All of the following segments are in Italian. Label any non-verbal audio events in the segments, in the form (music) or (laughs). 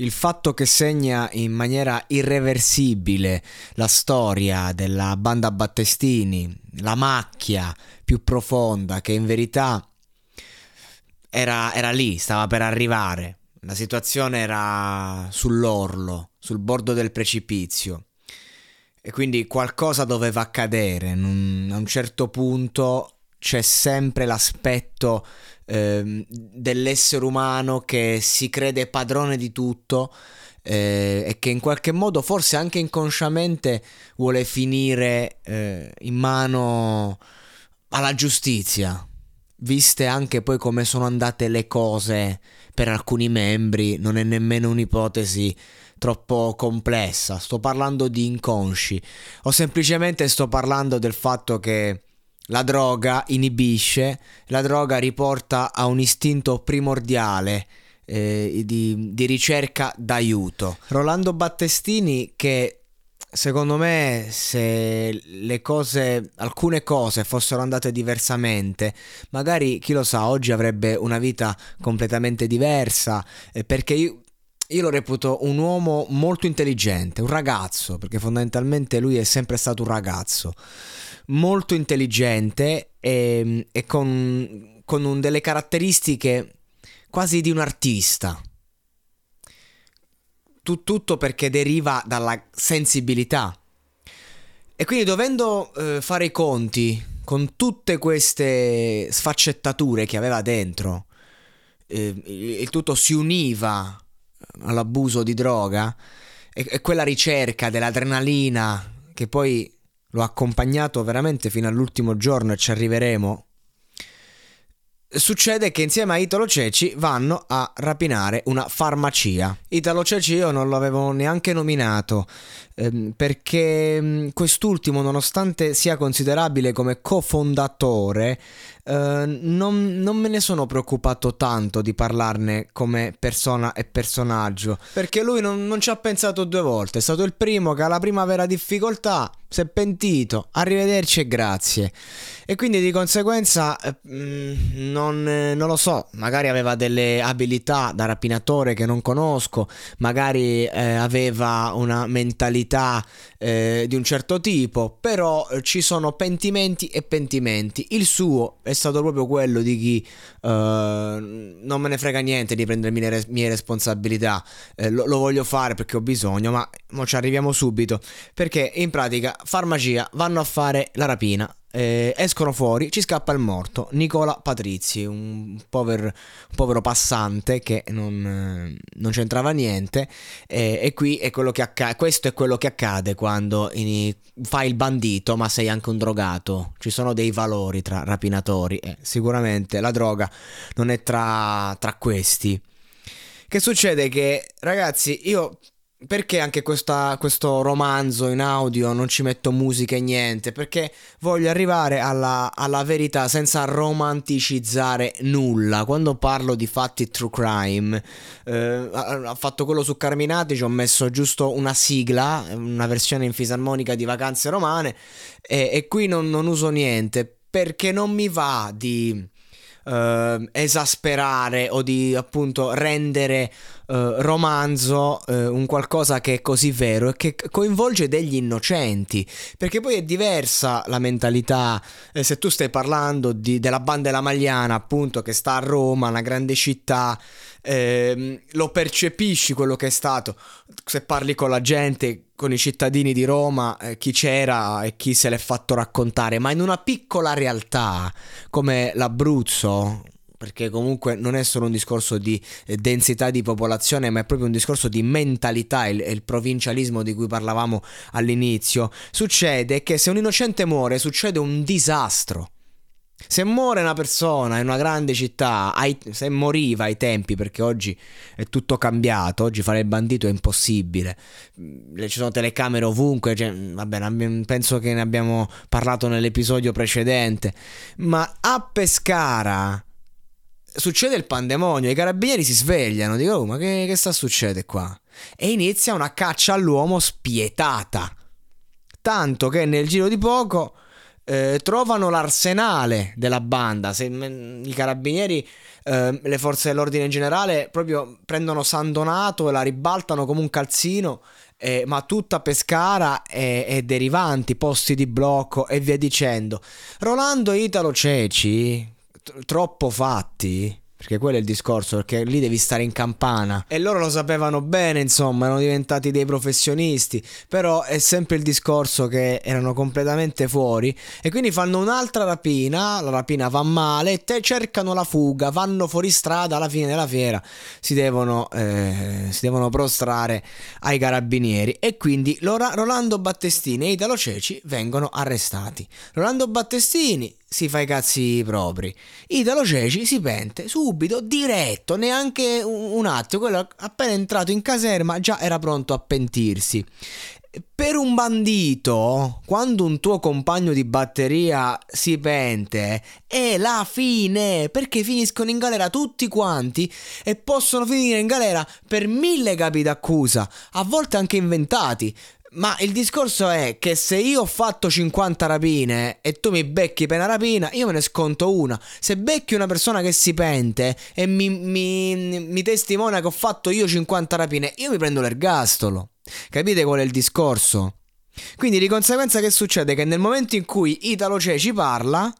Il fatto che segna in maniera irreversibile la storia della banda Battestini, la macchia più profonda che in verità era, era lì, stava per arrivare. La situazione era sull'orlo, sul bordo del precipizio. E quindi qualcosa doveva accadere. A un certo punto c'è sempre l'aspetto eh, dell'essere umano che si crede padrone di tutto eh, e che in qualche modo, forse anche inconsciamente, vuole finire eh, in mano alla giustizia. Viste anche poi come sono andate le cose per alcuni membri, non è nemmeno un'ipotesi troppo complessa. Sto parlando di inconsci o semplicemente sto parlando del fatto che la droga inibisce, la droga riporta a un istinto primordiale eh, di, di ricerca d'aiuto. Rolando Battestini che secondo me se le cose alcune cose fossero andate diversamente magari chi lo sa oggi avrebbe una vita completamente diversa eh, perché io, io lo reputo un uomo molto intelligente un ragazzo perché fondamentalmente lui è sempre stato un ragazzo molto intelligente e, e con, con un, delle caratteristiche quasi di un artista. tutto perché deriva dalla sensibilità. E quindi dovendo eh, fare i conti con tutte queste sfaccettature che aveva dentro, eh, il tutto si univa all'abuso di droga e, e quella ricerca dell'adrenalina che poi L'ho accompagnato veramente fino all'ultimo giorno e ci arriveremo. Succede che insieme a Italo Ceci vanno a rapinare una farmacia. Italo Ceci io non l'avevo neanche nominato ehm, perché mm, quest'ultimo, nonostante sia considerabile come cofondatore, eh, non, non, me ne sono preoccupato tanto di parlarne come persona e personaggio, perché lui non, non, ci ha pensato due volte, è stato il primo che alla prima vera difficoltà si è pentito, arrivederci e grazie. E quindi di conseguenza eh, mm, non, eh, non, lo so, magari aveva delle abilità da rapinatore che non conosco, magari eh, aveva una mentalità eh, di un certo tipo, però eh, ci sono pentimenti e pentimenti. Il suo è stato proprio quello di chi uh, non me ne frega niente di prendermi le res- mie responsabilità, eh, lo, lo, voglio fare perché ho bisogno, ma ci arriviamo subito, perché in pratica farmacia vanno a fare la rapina eh, escono fuori, ci scappa il morto, Nicola Patrizi, un, pover, un povero passante che non, eh, non c'entrava niente eh, e qui è quello che accade, questo è quello che accade quando in, fai il bandito ma sei anche un drogato, ci sono dei valori tra rapinatori e sicuramente la droga non è tra, tra questi. Che succede che ragazzi io perché anche questa, questo romanzo in audio non ci metto musica e niente? Perché voglio arrivare alla, alla, verità senza romanticizzare nulla. Quando parlo di fatti true crime, eh, ha fatto quello su Carminati, ci ho messo giusto una sigla, una versione in fisarmonica di Vacanze Romane, e, e qui non, non uso niente perché non mi va di eh, esasperare o di appunto rendere eh, romanzo eh, un qualcosa che è così vero e che coinvolge degli innocenti. Perché poi è diversa la mentalità eh, se tu stai parlando di, della banda della Magliana, appunto, che sta a Roma, una grande città. Eh, lo percepisci quello che è stato se parli con la gente con i cittadini di Roma, eh, chi c'era e chi se l'è fatto raccontare, ma in una piccola realtà come l'Abruzzo, perché comunque non è solo un discorso di eh, densità di popolazione, ma è proprio un discorso di mentalità, il, il provincialismo di cui parlavamo all'inizio, succede che se un innocente muore succede un disastro. Se muore una persona in una grande città, ai, se moriva ai tempi, perché oggi è tutto cambiato, oggi fare il bandito è impossibile, mm, ci sono telecamere ovunque, cioè, vabbè, penso che ne abbiamo parlato nell'episodio precedente, ma a Pescara succede il pandemonio, i carabinieri si svegliano, dicono, oh, ma che, che sta succedendo qua? E inizia una caccia all'uomo spietata, tanto che nel giro di poco eh, trovano l'arsenale della banda. Se mm, i carabinieri, eh, le forze dell'ordine in generale, proprio prendono San Donato e la ribaltano come un calzino. Eh, ma tutta Pescara e, e, derivanti, posti di blocco e via dicendo. Rolando Italo Ceci, t- troppo fatti perché quello è il discorso, perché lì devi stare in campana. E loro lo sapevano bene, insomma, erano diventati dei professionisti. Però è sempre il discorso che erano completamente fuori. E quindi fanno un'altra rapina, la rapina va male, te cercano la fuga, vanno fuori strada, alla fine della fiera si devono, eh, si devono prostrare ai carabinieri. E quindi Rolando Battestini e Italo Ceci vengono arrestati. Rolando Battestini si fa i cazzi propri. Italo Ceci si pente subito, diretto, neanche un, attimo. Quello appena entrato in caserma già era pronto a pentirsi. Per un bandito, quando un tuo compagno di batteria si pente, è la fine, perché finiscono in galera tutti quanti e possono finire in galera per mille capi d'accusa, a volte anche inventati. Ma il discorso è che se io ho fatto 50 rapine e tu mi becchi per una rapina, io me ne sconto una. Se becchi una persona che si pente e mi, mi, mi testimonia che ho fatto io 50 rapine, io mi prendo l'ergastolo. Capite qual è il discorso? Quindi di conseguenza che succede? Che nel momento in cui Italo Ceci parla,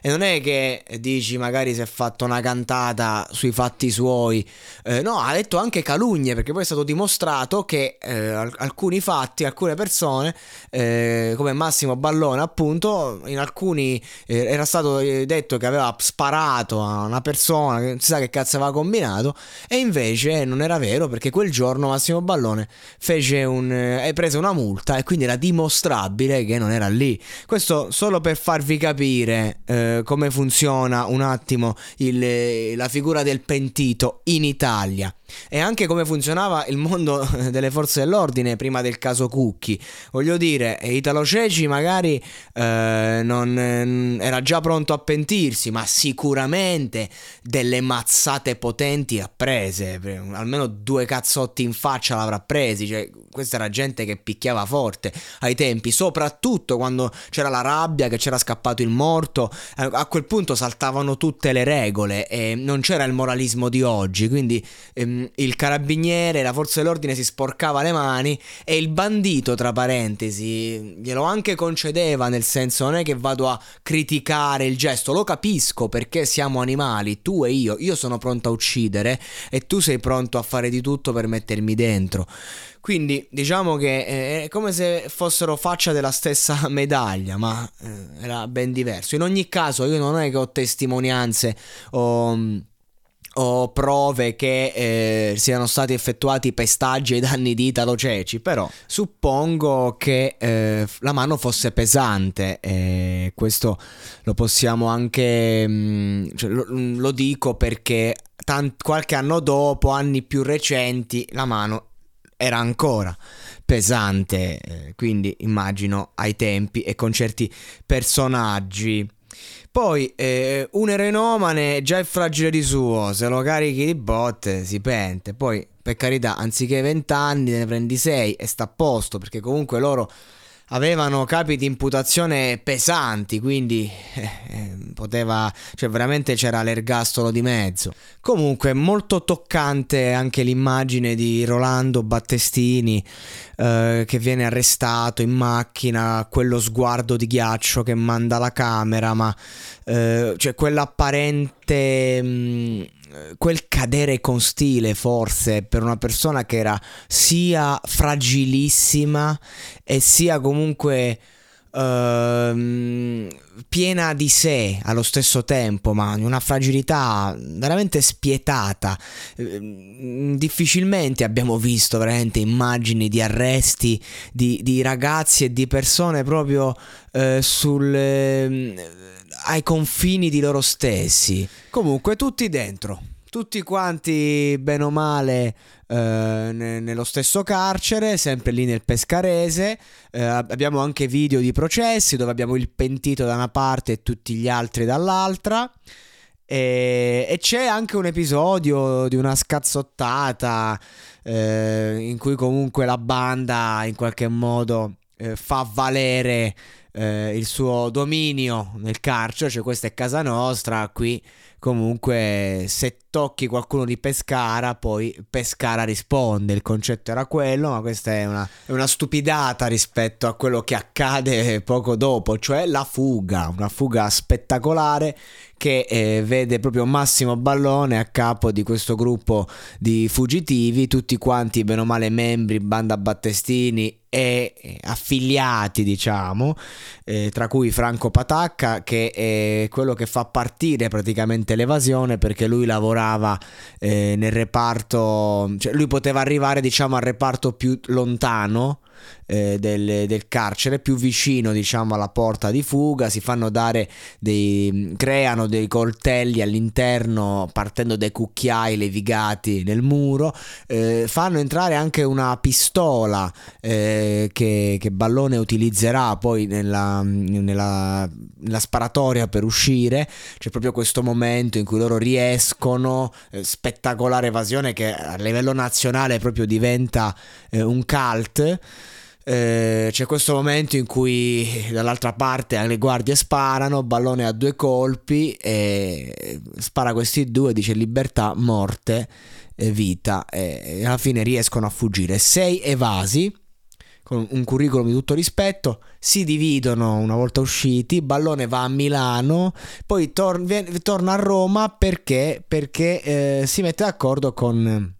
e non è che dici magari si è fatto una cantata sui fatti suoi, eh, no, ha detto anche calunnie perché poi è stato dimostrato che eh, alcuni fatti, alcune persone, eh, come Massimo Ballone appunto, in alcuni eh, era stato eh, detto che aveva sparato a una persona che non si sa che cazzo aveva combinato e invece non era vero perché quel giorno Massimo Ballone fece un, eh, prese una multa e quindi era dimostrabile che non era lì. Questo solo per farvi capire eh, come funziona un attimo il, la figura del pentito in Italia e anche come funzionava il mondo (laughs) delle forze dell'ordine prima del caso Cucchi. Voglio dire, Italo Ceci magari eh, non, eh, era già pronto a pentirsi, ma sicuramente delle mazzate potenti ha prese, almeno due cazzotti in faccia l'avrà presi, cioè, questa era gente che picchiava forte ai tempi, soprattutto quando c'era la rabbia, che c'era scappato il morto, a quel punto saltavano tutte le regole e non c'era il moralismo di oggi, quindi... Ehm, il carabiniere, la forza dell'ordine si sporcava le mani e il bandito, tra parentesi, glielo anche concedeva, nel senso non è che vado a criticare il gesto, lo capisco perché siamo animali, tu e io, io sono pronto a uccidere e tu sei pronto a fare di tutto per mettermi dentro. Quindi diciamo che è come se fossero faccia della stessa (laughs) medaglia, ma eh, era ben diverso. In ogni caso io non è che ho testimonianze o o prove che eh, siano stati effettuati pestaggi ai danni di Italo Ceci, però suppongo che eh, la mano fosse pesante e questo lo possiamo anche, mh, mm, cioè, lo, mm, lo, dico perché tant- qualche anno dopo, anni più recenti, la mano era ancora pesante, eh, quindi immagino ai tempi e con certi personaggi poi eh, un erenomane già è fragile di suo, se lo carichi di botte si pente. Poi, per carità, anziché 20 anni ne prendi 6 e sta a posto, perché comunque loro avevano capi di imputazione pesanti, quindi eh, eh, poteva, cioè veramente c'era l'ergastolo di mezzo. Comunque molto toccante anche l'immagine di Rolando Battestini eh, che viene arrestato in macchina, quello sguardo di ghiaccio che manda la camera, ma eh, cioè quell'apparente mh, mm, quel cadere con stile forse per una persona che era sia fragilissima e sia comunque uh, piena di sé allo stesso tempo, ma una fragilità veramente spietata. Uh, difficilmente abbiamo visto veramente immagini di arresti di, di ragazzi e di persone proprio uh, sul ehm, ai confini di loro stessi. Comunque tutti dentro, tutti quanti bene o male eh, nello stesso carcere, sempre lì nel Pescarese. Eh, abbiamo anche video di processi dove abbiamo il pentito da una parte e tutti gli altri dall'altra. E, e c'è anche un episodio di una scazzottata eh, in cui comunque la banda in qualche modo eh, fa valere eh, il suo dominio nel carcere, cioè questa è casa nostra, qui comunque se tocchi qualcuno di Pescara, poi Pescara risponde. Il concetto era quello, ma questa è una, è una stupidata rispetto a quello che accade poco dopo, cioè la fuga, una fuga spettacolare che eh, vede proprio Massimo Ballone a capo di questo gruppo di fuggitivi, tutti quanti bene o male membri, banda Battestini e affiliati, diciamo, eh, tra cui Franco Patacca, che è quello che fa partire praticamente l'evasione perché lui lavorava eh, nel reparto, cioè lui poteva arrivare, diciamo, al reparto più lontano eh, del, del, carcere più vicino diciamo alla porta di fuga. Si fanno dare dei creano dei coltelli all'interno partendo dai cucchiai levigati nel muro. Eh, fanno entrare anche una pistola eh, che, che, Ballone utilizzerà poi nella, nella, nella, sparatoria per uscire. C'è proprio questo momento in cui loro riescono eh, spettacolare evasione che a livello nazionale proprio diventa eh, un cult eh, c'è questo momento in cui dall'altra parte le guardie sparano, Ballone a due colpi e spara questi due, dice libertà, morte, vita e alla fine riescono a fuggire. Sei evasi con un curriculum di tutto rispetto, si dividono una volta usciti, Ballone va a Milano, poi tor- torna a Roma perché, perché eh, si mette d'accordo con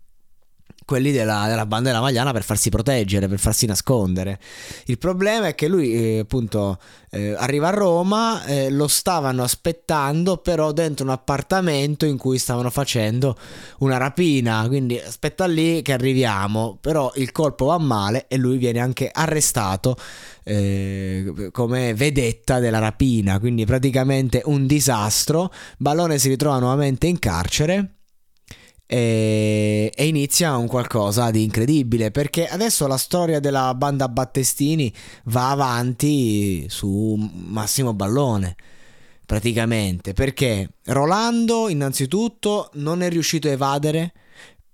quelli della, della, banda della Magliana per farsi proteggere, per farsi nascondere. Il problema è che lui eh, appunto eh, arriva a Roma, eh, lo stavano aspettando però dentro un appartamento in cui stavano facendo una rapina, quindi aspetta lì che arriviamo, però il colpo va male e lui viene anche arrestato eh, come vedetta della rapina, quindi praticamente un disastro. Ballone si ritrova nuovamente in carcere e, e, inizia un qualcosa di incredibile perché adesso la storia della banda Battestini va avanti su Massimo Ballone praticamente perché Rolando innanzitutto non è riuscito a evadere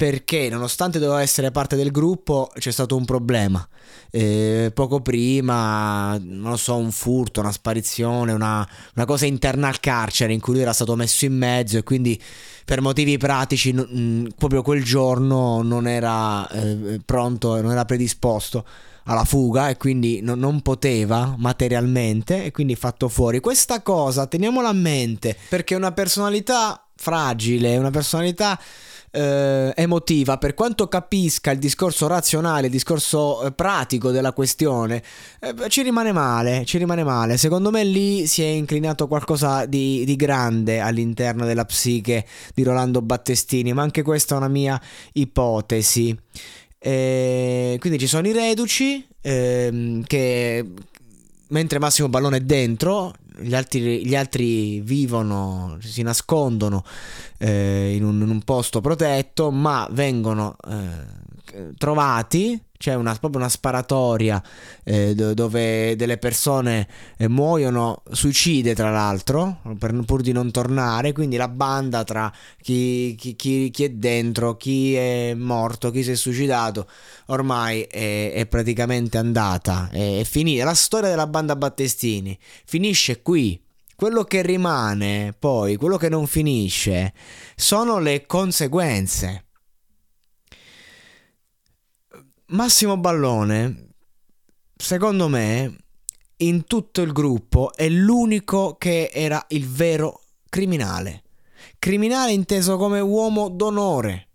perché nonostante doveva essere parte del gruppo c'è stato un problema eh, poco prima non lo so un furto una sparizione una, una cosa interna al carcere in cui lui era stato messo in mezzo e quindi per motivi pratici mm, proprio quel giorno non era eh, pronto, non era predisposto alla fuga e quindi no, non poteva materialmente e quindi fatto fuori. Questa cosa teniamola a mente perché una personalità fragile, una personalità eh, emotiva, per quanto capisca il discorso razionale, il discorso eh, pratico della questione, eh, ci rimane male, ci rimane male. Secondo me lì si è inclinato qualcosa di, di grande all'interno della psiche di Rolando Battestini, ma anche questa è una mia ipotesi. E quindi ci sono i reduci ehm, che mentre Massimo Ballone è dentro, gli altri, gli altri vivono, si nascondono eh, in, un, in, un, posto protetto, ma vengono eh, trovati c'è una, proprio una sparatoria eh, dove delle persone eh, muoiono, suicide tra l'altro, per, pur di non tornare, quindi la banda tra chi, chi, chi, chi, è dentro, chi è morto, chi si è suicidato, ormai è, è praticamente andata, è, è finita. La storia della banda Battestini finisce qui. Quello che rimane poi, quello che non finisce, sono le conseguenze. Massimo Ballone, secondo me, in tutto il gruppo è l'unico che era il vero criminale. Criminale inteso come uomo d'onore,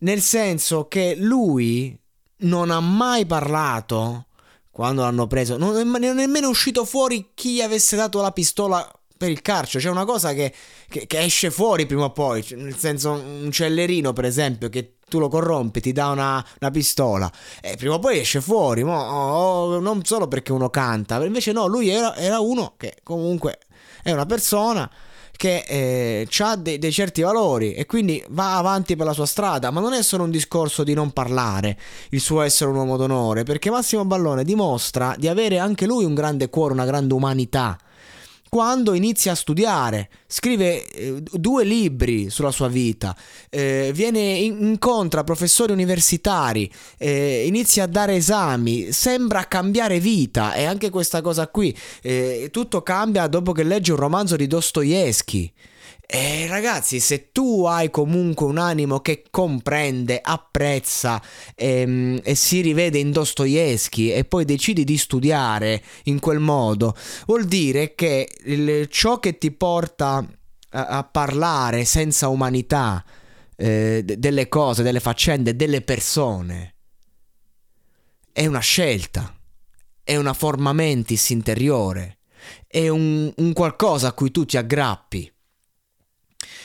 nel senso che lui non ha mai parlato quando l'hanno preso, non è nemmeno uscito fuori chi avesse dato la pistola per il carcio. C'è una cosa che, che, che esce fuori prima o poi, nel senso un cellerino per esempio che tu lo corrompi, ti dà una, una pistola e prima o poi esce fuori, mo, oh, non solo perché uno canta, invece no, lui era, era uno che comunque È una persona che eh, ha dei, dei, certi valori e quindi va avanti per la sua strada, ma non è solo un discorso di non parlare, il suo essere un uomo d'onore, perché Massimo Ballone dimostra di avere anche lui un grande cuore, una grande umanità quando inizia a studiare, scrive eh, due libri sulla sua vita, eh, viene in, incontra professori universitari, eh, inizia a dare esami, sembra cambiare vita. E anche questa cosa qui, eh, tutto cambia dopo che legge un romanzo di Dostoevsky. E ragazzi, se tu hai comunque un animo che comprende, apprezza ehm, e si rivede in Dostoevsky e poi decidi di studiare in quel modo, vuol dire che il, ciò che ti porta a, a parlare senza umanità eh, delle cose, delle faccende, delle persone, è una scelta, è una forma mentis interiore, è un, un qualcosa a cui tu ti aggrappi.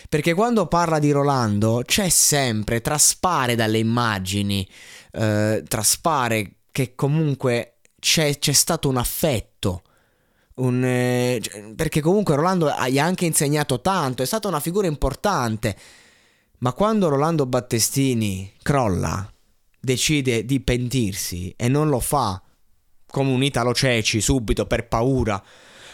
Perché quando parla di Rolando c'è sempre, traspare dalle immagini, eh, traspare che comunque c'è, c'è stato un affetto. Un, eh, perché comunque Rolando gli ha anche insegnato tanto, è stata una figura importante. Ma quando Rolando Battestini crolla, decide di pentirsi e non lo fa come un Italo Ceci subito per paura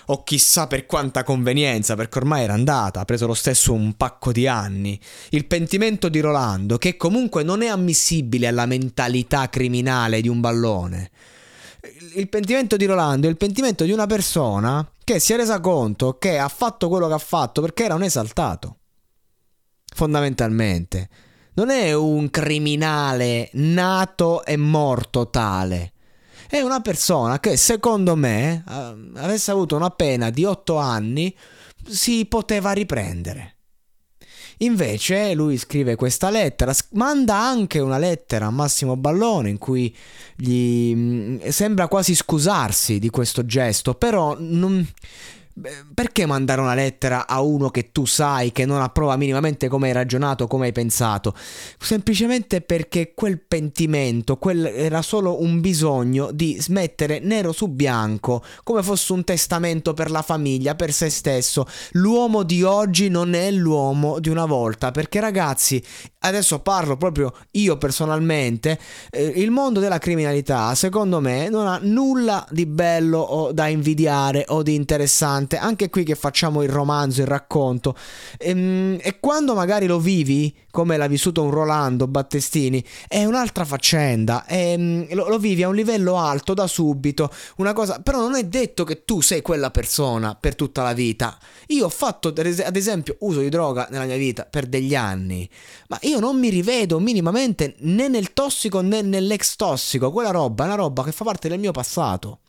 o chissà per quanta convenienza, perché ormai era andata, ha preso lo stesso un pacco di anni. Il pentimento di Rolando, che comunque non è ammissibile alla mentalità criminale di un ballone. Il pentimento di Rolando è il pentimento di una persona che si è resa conto che ha fatto quello che ha fatto perché era un esaltato. Fondamentalmente. Non è un criminale nato e morto tale è una persona che secondo me, eh, avesse avuto una pena di 8 anni, si poteva riprendere. Invece lui scrive questa lettera, manda anche una lettera a Massimo Ballone in cui gli mm, sembra quasi scusarsi di questo gesto, però non, perché mandare una lettera a uno che tu sai che non approva minimamente come hai ragionato, come hai pensato? Semplicemente perché quel pentimento, quel era solo un bisogno di smettere nero su bianco, come fosse un testamento per la famiglia, per se stesso. L'uomo di oggi non è l'uomo di una volta, perché ragazzi, adesso parlo proprio io personalmente, eh, il mondo della criminalità, secondo me, non ha nulla di bello o da invidiare o di interessante interessante, anche qui che facciamo il romanzo, il racconto. E, ehm, e quando magari lo vivi, come l'ha vissuto un Rolando Battestini, è un'altra faccenda. E, ehm, lo, lo, vivi a un livello alto da subito, una cosa. Però non è detto che tu sei quella persona per tutta la vita. Io ho fatto, ad esempio, uso di droga nella mia vita per degli anni, ma io non mi rivedo minimamente né nel tossico né nell'ex tossico. Quella roba è una roba che fa parte del mio passato.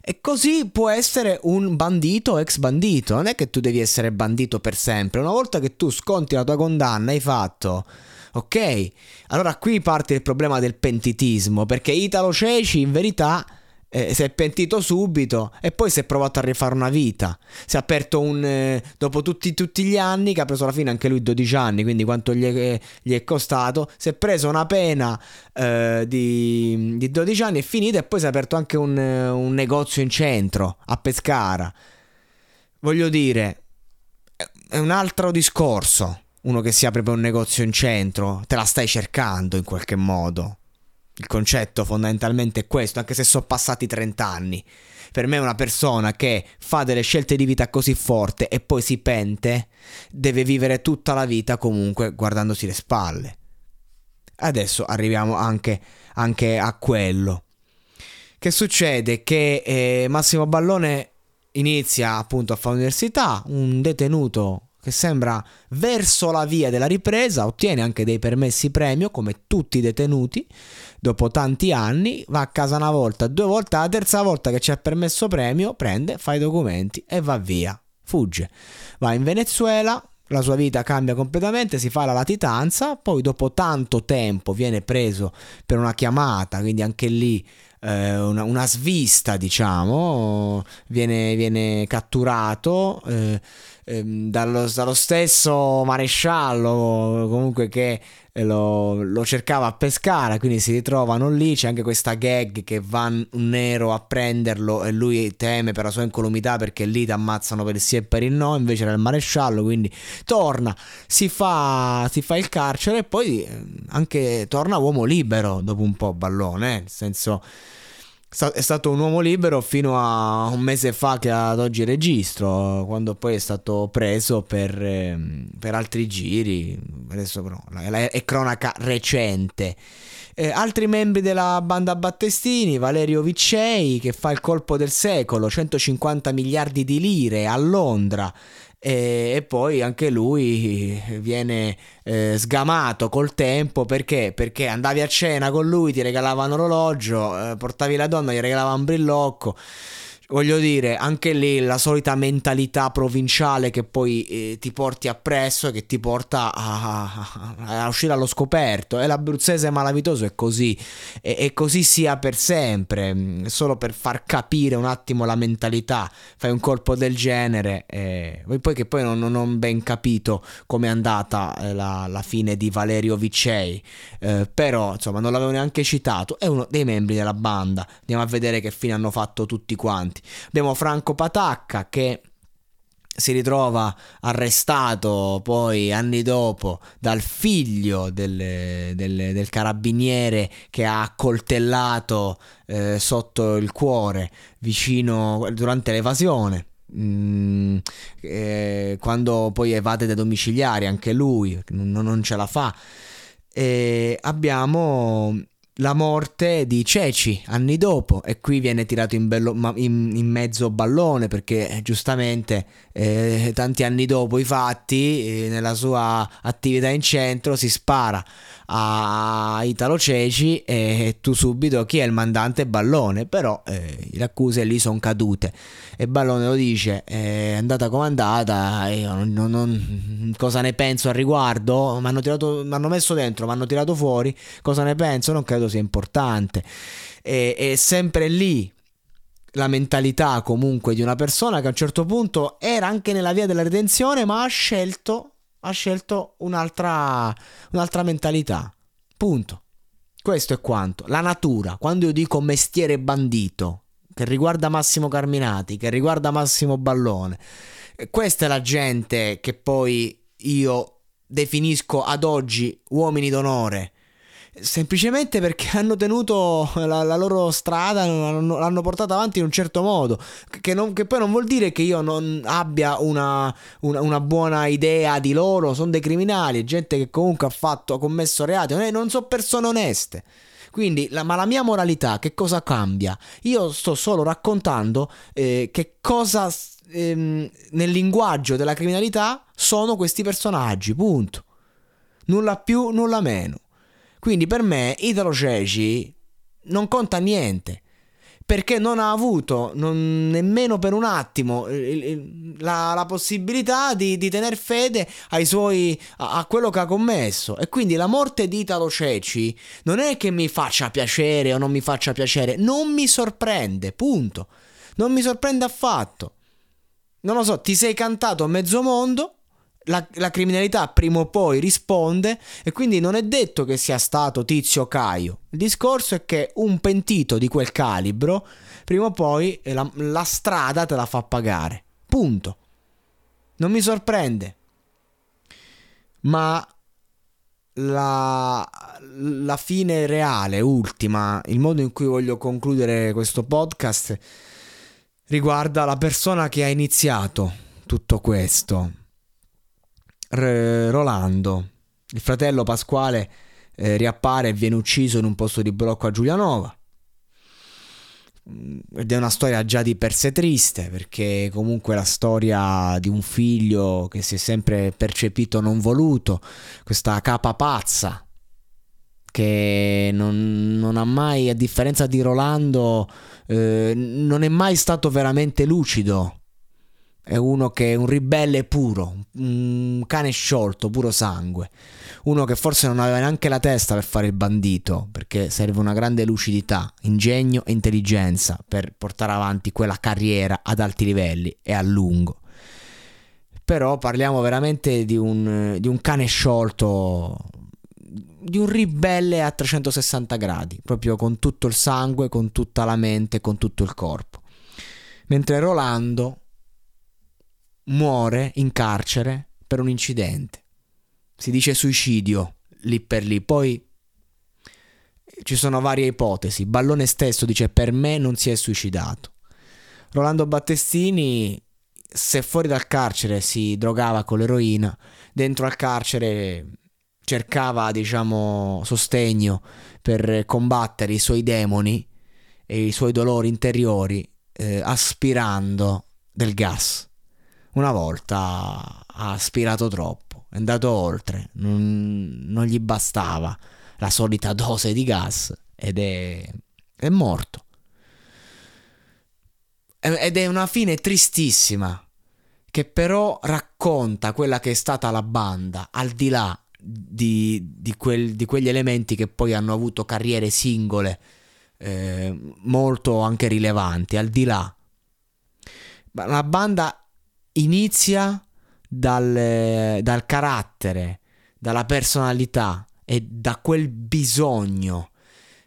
E così può essere un bandito ex bandito, non è che tu devi essere bandito per sempre, una volta che tu sconti la tua condanna hai fatto... Ok, allora qui parte il problema del pentitismo, perché Italo Ceci in verità eh, si è pentito subito e poi si è provato a rifare una vita. Si è aperto un... Eh, dopo tutti, tutti, gli anni, che ha preso alla fine anche lui 12 anni, quindi quanto gli è, gli è costato, si è preso una pena eh, di, di, 12 anni, è finita e poi si è aperto anche un, un negozio in centro, a Pescara. Voglio dire, è un altro discorso. Uno che si apre per un negozio in centro, te la stai cercando in qualche modo. Il concetto fondamentalmente è questo, anche se sono passati 30 anni. Per me una persona che fa delle scelte di vita così forte e poi si pente, deve vivere tutta la vita comunque guardandosi le spalle. Adesso arriviamo anche, anche a quello. Che succede? Che eh, Massimo Ballone inizia appunto a fare università, un detenuto che sembra verso la via della ripresa, ottiene anche dei permessi premio come tutti i detenuti, dopo tanti anni va a casa una volta, due volte, la terza volta che c'è il permesso premio prende, fa i documenti e va via, fugge, va in Venezuela, la sua vita cambia completamente, si fa la latitanza, poi dopo tanto tempo viene preso per una chiamata, quindi anche lì eh, una, una, svista, diciamo, viene, viene catturato eh, ehm, dallo, dallo, stesso maresciallo comunque che lo, lo, cercava a pescare, quindi si ritrovano lì, c'è anche questa gag che va un nero a prenderlo e lui teme per la sua incolumità perché lì ti ammazzano per il sì e per il no, invece era il maresciallo, quindi torna, si fa, si fa il carcere e poi eh, anche torna uomo libero dopo un po' ballone, eh? nel senso è stato un uomo libero fino a un mese fa che ad oggi registro, quando poi è stato preso per, ehm, per altri giri, adesso però è cronaca recente. Eh, altri membri della banda Battestini, Valerio Viccei che fa il colpo del secolo, 150 miliardi di lire a Londra, e, e poi anche lui viene eh, sgamato col tempo perché? Perché andavi a cena con lui, ti regalavano l'orologio, eh, portavi la donna, gli regalavano un brillocco voglio dire, anche lì la solita mentalità provinciale che poi eh, ti porti appresso e che ti porta a, a, a, uscire allo scoperto. E l'abruzzese malavitoso è così, e, e, così sia per sempre, mm, solo per far capire un attimo la mentalità. Fai un colpo del genere, e poi che poi non, non ho ben capito come è andata eh, la, la, fine di Valerio Viccei, eh, però insomma non l'avevo neanche citato, è uno dei membri della banda. Andiamo a vedere che fine hanno fatto tutti quanti. Abbiamo Franco Patacca che si ritrova arrestato poi anni dopo dal figlio del, del, del carabiniere che ha accoltellato eh, sotto il cuore vicino durante l'evasione. Mm, eh, quando poi evade dai domiciliari anche lui non, non ce la fa e abbiamo la morte di Ceci anni dopo e qui viene tirato in, bello, in, in mezzo ballone perché eh, giustamente eh, tanti anni dopo i fatti eh, nella sua attività in centro si spara a Italo Ceci e tu subito chi è il mandante? Ballone però eh, le accuse lì sono cadute. E Ballone lo dice è andata come è andata io non, non, non, cosa ne penso al riguardo? Mi hanno messo dentro mi hanno tirato fuori cosa ne penso? Non credo sia importante. E, è sempre lì la mentalità comunque di una persona che a un certo punto era anche nella via della redenzione ma ha scelto ha scelto un'altra, un'altra mentalità. Punto. Questo è quanto. La natura, quando io dico mestiere bandito, che riguarda Massimo Carminati, che riguarda Massimo Ballone, questa è la gente che poi io definisco ad oggi uomini d'onore semplicemente perché (laughs) hanno tenuto la, la loro strada, l'hanno, l'hanno, portata avanti in un certo modo, che, non, che, poi non vuol dire che io non abbia una, una, una buona idea di loro, sono dei criminali, gente che comunque ha fatto, ha commesso reati, non sono persone oneste. Quindi, la, ma la mia moralità che cosa cambia? Io sto solo raccontando eh, che cosa ehm, nel linguaggio della criminalità sono questi personaggi, punto. Nulla più, nulla meno. Quindi per me Italo Ceci non conta niente perché non ha avuto non, nemmeno per un attimo la, la possibilità di, di tener fede suoi, a, a, quello che ha commesso. E quindi la morte di Italo Ceci non è che mi faccia piacere o non mi faccia piacere, non mi sorprende, punto. Non mi sorprende affatto. Non lo so, ti sei cantato mezzo mondo la, la, criminalità prima o poi risponde e quindi non è detto che sia stato Tizio Caio. Il discorso è che un pentito di quel calibro prima o poi la, la strada te la fa pagare. Punto. Non mi sorprende. Ma la, la fine reale, ultima, il modo in cui voglio concludere questo podcast riguarda la persona che ha iniziato tutto questo R- Rolando, il fratello Pasquale, eh, riappare e viene ucciso in un posto di blocco a Giulianova. Mm, ed è una storia già di per sé triste, perché comunque la storia di un figlio che si è sempre percepito non voluto, questa capa pazza che non, non ha mai, a differenza di Rolando, eh, non è mai stato veramente lucido è uno che è un ribelle puro, un cane sciolto, puro sangue, uno che forse non aveva neanche la testa per fare il bandito, perché serve una grande lucidità, ingegno e intelligenza per portare avanti quella carriera ad alti livelli e a lungo. Però parliamo veramente di un, di un cane sciolto, di un ribelle a 360 gradi, proprio con tutto il sangue, con tutta la mente, con tutto il corpo. Mentre Rolando muore in carcere per un incidente. Si dice suicidio lì per lì. Poi ci sono varie ipotesi. Ballone stesso dice per me non si è suicidato. Rolando Battestini, se fuori dal carcere si drogava con l'eroina, dentro al carcere cercava, diciamo, sostegno per combattere i suoi demoni e i suoi dolori interiori eh, aspirando del gas una volta ha aspirato troppo, è andato oltre, non, non gli bastava la solita (laughs) dose di gas ed è, è morto. Ed è una fine tristissima, che però racconta quella che è stata la banda, al di là di, di, quel, di quegli elementi che poi hanno avuto carriere singole eh, molto anche rilevanti, al di là. La banda inizia dal, dal carattere, dalla personalità e da quel bisogno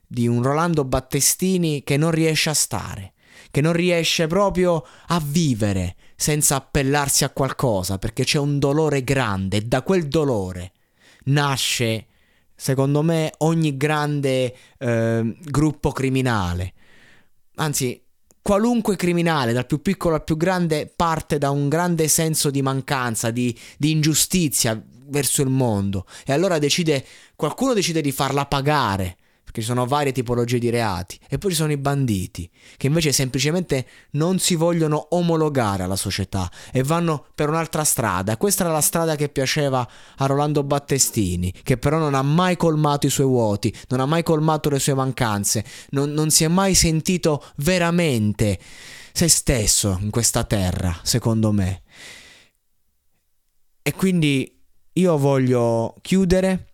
di un Rolando Battestini che non riesce a stare, che non riesce proprio a vivere senza appellarsi a qualcosa, perché c'è un dolore grande e da quel dolore nasce, secondo me, ogni grande eh, gruppo criminale. Anzi, qualunque criminale, dal più piccolo al più grande, parte da un grande senso di mancanza, di, di, ingiustizia verso il mondo. E allora decide, qualcuno decide di farla pagare perché ci sono varie tipologie di reati, e poi ci sono i banditi, che invece semplicemente non si vogliono omologare alla società e vanno per un'altra strada. Questa era la strada che piaceva a Rolando Battestini, che però non ha mai colmato i suoi vuoti, non ha mai colmato le sue mancanze, non, non si è mai sentito veramente se stesso in questa terra, secondo me. E quindi io voglio chiudere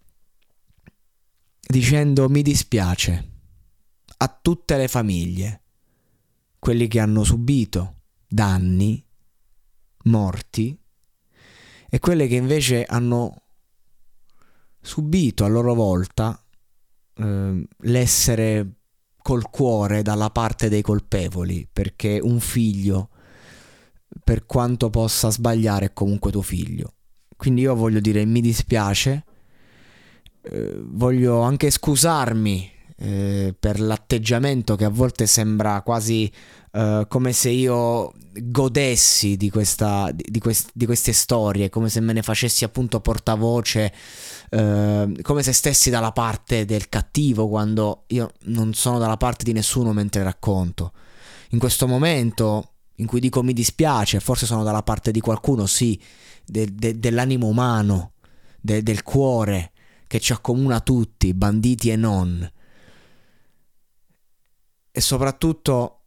dicendo mi dispiace a tutte le famiglie, quelli che hanno subito danni, morti e quelle che invece hanno subito a loro volta eh, l'essere col cuore dalla parte dei colpevoli, perché un figlio, per quanto possa sbagliare, è comunque tuo figlio. Quindi io voglio dire mi dispiace eh, voglio anche scusarmi eh, per l'atteggiamento che a volte sembra quasi eh, come se io godessi di, questa, di, quest, di, queste storie, come se me ne facessi appunto portavoce, eh, come se stessi dalla parte del cattivo quando io non sono dalla parte di nessuno mentre racconto. In questo momento in cui dico mi dispiace, forse sono dalla parte di qualcuno, sì, de, de, dell'animo umano, de, del cuore, che ci accomuna tutti, banditi e non. E soprattutto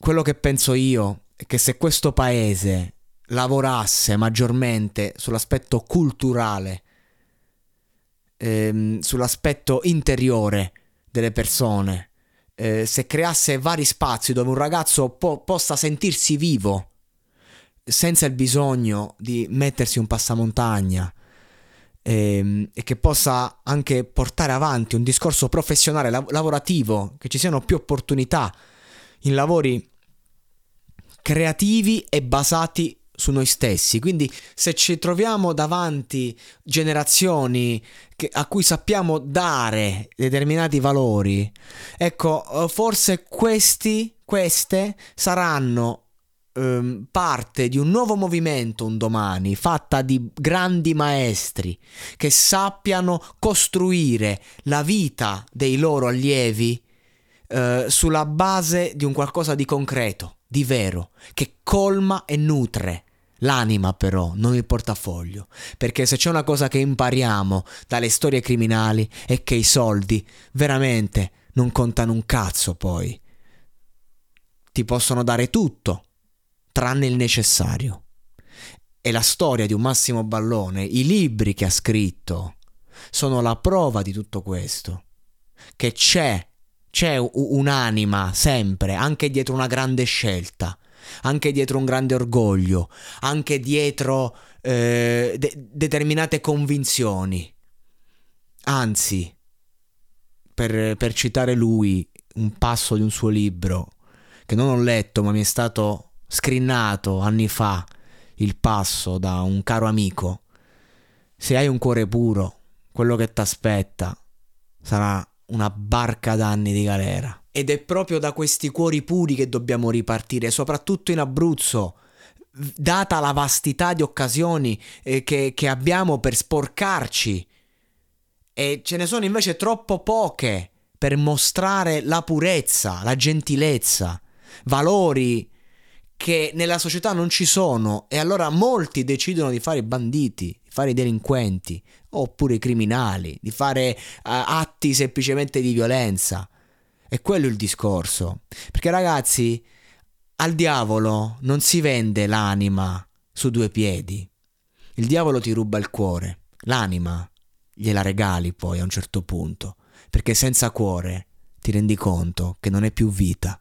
quello che penso io è che se questo paese lavorasse maggiormente sull'aspetto culturale, ehm, sull'aspetto interiore delle persone, eh, se creasse vari spazi dove un ragazzo po- possa sentirsi vivo, senza il bisogno di mettersi un passamontagna, e, ehm, e, che possa anche portare avanti un discorso professionale, lav- lavorativo, che ci siano più opportunità in lavori creativi e basati su noi stessi. Quindi se ci troviamo davanti generazioni che, a cui sappiamo dare determinati valori, ecco, forse questi, queste saranno ehm, parte di un nuovo movimento un domani, fatta di grandi maestri che sappiano costruire la vita dei loro allievi eh, sulla base di un qualcosa di concreto, di vero, che colma e nutre. L'anima però, non il portafoglio, perché se c'è una cosa che impariamo dalle storie criminali è che i soldi veramente non contano un cazzo poi. Ti possono dare tutto, tranne il necessario. E la storia di un Massimo Ballone, i libri che ha scritto, sono la prova di tutto questo. Che c'è, c'è un'anima sempre, anche dietro una grande scelta, anche dietro un grande orgoglio, anche dietro eh, de- determinate convinzioni. Anzi, per, per citare lui, un passo di un suo libro, che non ho letto ma mi è stato scrinnato anni fa, il passo da un caro amico. Se hai un cuore puro, quello che ti aspetta sarà una barca d'anni di galera. Ed è proprio da questi cuori puri che dobbiamo ripartire, soprattutto in Abruzzo, data la vastità di occasioni eh, che, che abbiamo per sporcarci. E ce ne sono invece troppo poche per mostrare la purezza, la gentilezza, valori che nella società non ci sono e allora molti decidono di fare i banditi, di fare i delinquenti oppure i criminali, di fare uh, atti semplicemente di violenza. E quello è il discorso. Perché ragazzi, al diavolo non si vende l'anima su due piedi. Il diavolo ti ruba il cuore, l'anima gliela regali poi a un certo punto, perché senza cuore ti rendi conto che non è più vita.